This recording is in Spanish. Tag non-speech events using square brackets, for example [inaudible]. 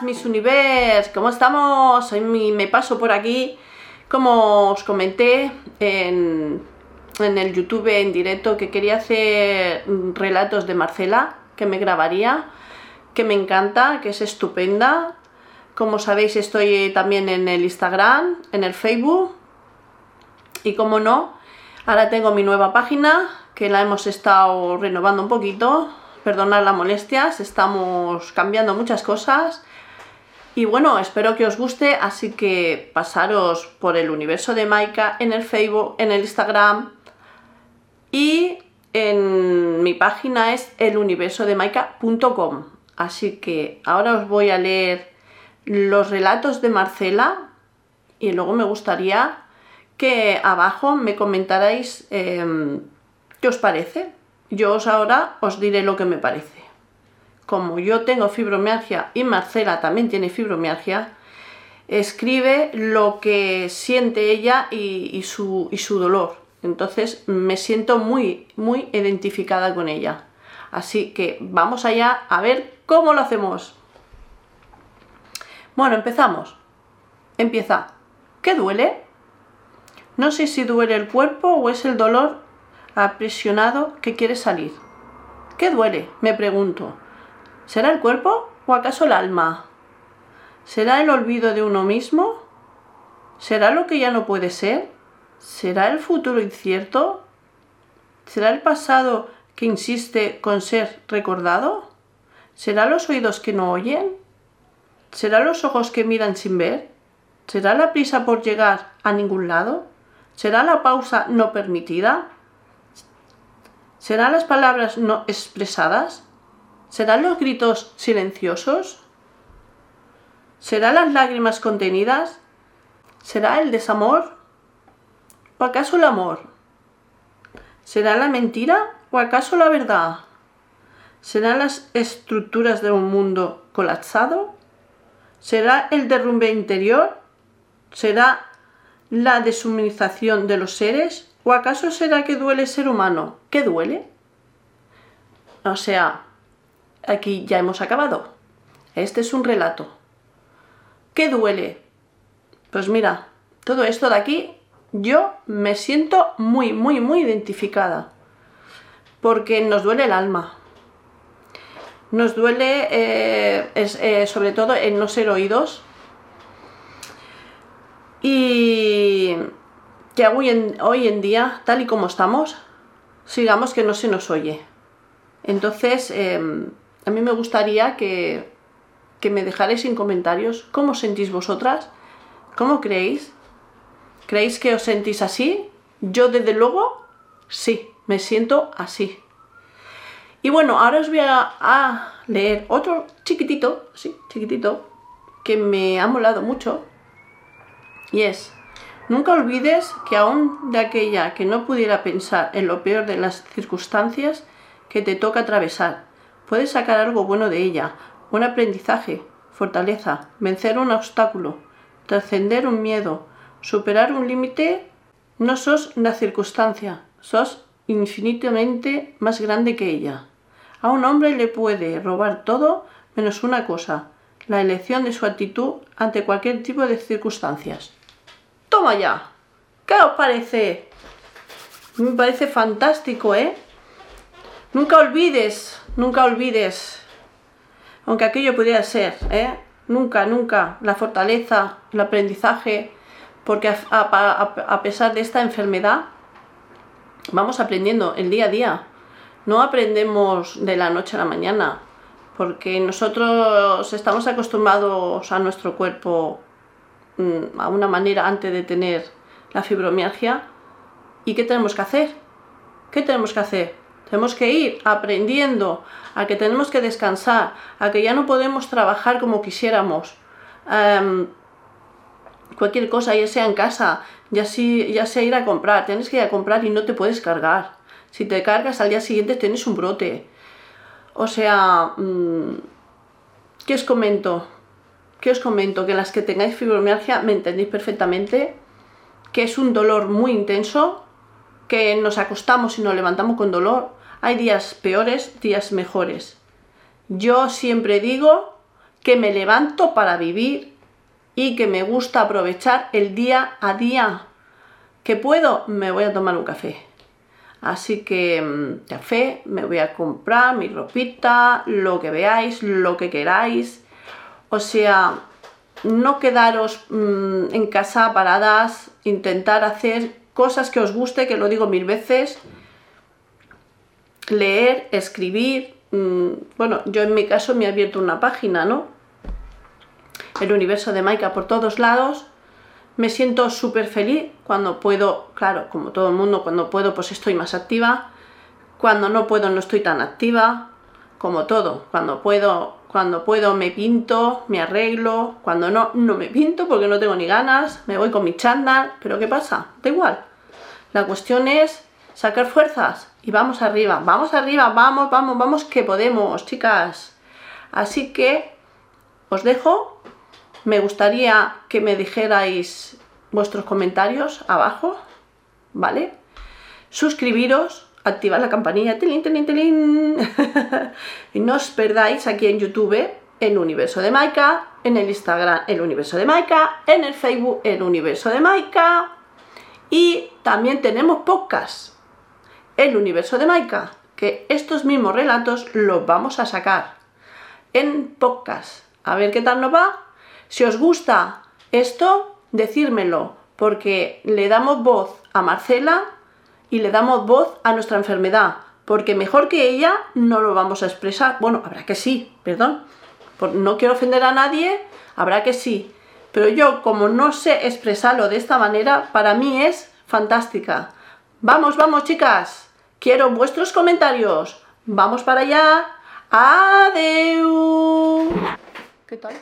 mis univers, ¿cómo estamos? Hoy me paso por aquí, como os comenté en, en el YouTube en directo, que quería hacer relatos de Marcela, que me grabaría, que me encanta, que es estupenda. Como sabéis, estoy también en el Instagram, en el Facebook, y como no, ahora tengo mi nueva página, que la hemos estado renovando un poquito, perdonad las molestias, estamos cambiando muchas cosas. Y bueno, espero que os guste, así que pasaros por el universo de Maika en el Facebook, en el Instagram y en mi página es eluniversodemaika.com. Así que ahora os voy a leer los relatos de Marcela y luego me gustaría que abajo me comentarais em, qué os parece yo os ahora os diré lo que me parece. Como yo tengo fibromialgia y Marcela también tiene fibromialgia, escribe lo que siente ella y, su, y su dolor. Entonces me siento muy, muy identificada con ella. Así que vamos allá a ver cómo lo hacemos. Bueno, empezamos. Empieza. ¿Qué duele? No sé si duele el cuerpo o es el dolor aprisionado que quiere salir. ¿Qué duele? me pregunto. ¿Será el cuerpo o acaso el alma? ¿Será el olvido de uno mismo? ¿Será lo que ya no puede ser? ¿Será el futuro incierto? ¿Será el pasado que insiste con ser recordado? ¿Será los oídos que no oyen? ¿Será los ojos que miran sin ver? ¿Será la prisa por llegar a ningún lado? ¿Será la pausa no permitida? ¿Serán las palabras no expresadas? ¿Serán los gritos silenciosos? ¿Serán las lágrimas contenidas? ¿Será el desamor? ¿O acaso el amor? ¿Será la mentira o acaso la verdad? ¿Serán las estructuras de un mundo colapsado? ¿Será el derrumbe interior? ¿Será la deshumanización de los seres? ¿O acaso será que duele ser humano? ¿Qué duele? O sea, aquí ya hemos acabado. Este es un relato. ¿Qué duele? Pues mira, todo esto de aquí, yo me siento muy, muy, muy identificada. Porque nos duele el alma. Nos duele, eh, eh, sobre todo, en no ser oídos. Y que hoy en, hoy en día, tal y como estamos, sigamos que no se nos oye. Entonces, em, a mí me gustaría que, que me dejarais en comentarios cómo sentís vosotras, cómo creéis. ¿Creéis que os sentís así? Yo desde luego, sí, me siento así. Y bueno, ahora os voy a, a leer otro chiquitito, sí, chiquitito, que me ha molado mucho. Y es, Nunca olvides que aún de aquella que no pudiera pensar en lo peor de las circunstancias que te toca atravesar, puedes sacar algo bueno de ella, un aprendizaje, fortaleza, vencer un obstáculo, trascender un miedo, superar un límite, no sos la circunstancia, sos infinitamente más grande que ella. A un hombre le puede robar todo menos una cosa, la elección de su actitud ante cualquier tipo de circunstancias. Toma ya. ¿Qué os parece? Me parece fantástico, ¿eh? Nunca olvides, nunca olvides, aunque aquello pudiera ser, ¿eh? Nunca, nunca, la fortaleza, el aprendizaje, porque a, pesar de esta enfermedad, vamos aprendiendo el día a día. No aprendemos de la noche a la mañana, porque nosotros estamos acostumbrados a nuestro cuerpo a una manera antes de tener la fibromialgia. ¿Y qué tenemos que hacer? ¿Qué tenemos que hacer? Tenemos que ir aprendiendo a que tenemos que descansar, a que ya no podemos trabajar como quisiéramos. Em, cualquier cosa, ya sea en casa, ya, si, ya sea ir a comprar, tienes que ir a comprar y no te puedes cargar. Si te cargas al día siguiente tienes un brote. O sea, mm, ¿qué os comento? Que os comento que las que tengáis fibromialgia me entendéis perfectamente, que es un dolor muy intenso, que nos acostamos y nos levantamos con dolor. Hay días peores, días mejores. Yo siempre digo que me levanto para vivir y que me gusta aprovechar el día a día. ¿Que puedo? Me voy a tomar un café. Así que mm, café, me voy a comprar mi ropita, lo que veáis, lo que queráis. O sea, no quedaros mm, en casa paradas, intentar hacer cosas que os guste, que lo digo mil veces, leer, escribir, mm, bueno, yo en mi caso me he abierto una página, ¿no? El universo de Maika por todos lados, me siento súper feliz cuando puedo, claro, como todo el mundo, cuando puedo pues estoy más activa, cuando no puedo no estoy tan activa, como todo, cuando puedo cuando puedo me pinto, me arreglo, cuando no, no me pinto porque no tengo ni ganas, me voy con mi chándal, pero ¿qué pasa? Da igual. La cuestión es sacar fuerzas y vamos arriba, vamos arriba, vamos, vamos, vamos que podemos, chicas. Así que os dejo. Me gustaría que me dijerais vuestros comentarios abajo, ¿vale? Suscribiros activar la campanilla, tilín, tilín, tilín. [laughs] y no os perdáis aquí en YouTube el universo de Maika, en el Instagram el universo de Maika, en el Facebook el universo de Maika. Y también tenemos podcast, el universo de Maika, que estos mismos relatos los vamos a sacar en podcast. A ver qué tal nos va. Si os gusta esto, decírmelo, porque le damos voz a Marcela y le damos voz a nuestra enfermedad, porque mejor que ella no lo vamos a expresar. Bueno, habrá que sí, perdón. no quiero ofender a nadie, habrá que sí. Pero yo, como no sé expresarlo de esta manera, para mí es fantástica. Vamos, vamos, chicas. Quiero vuestros comentarios. Vamos para allá. Adeu. ¿Qué tal?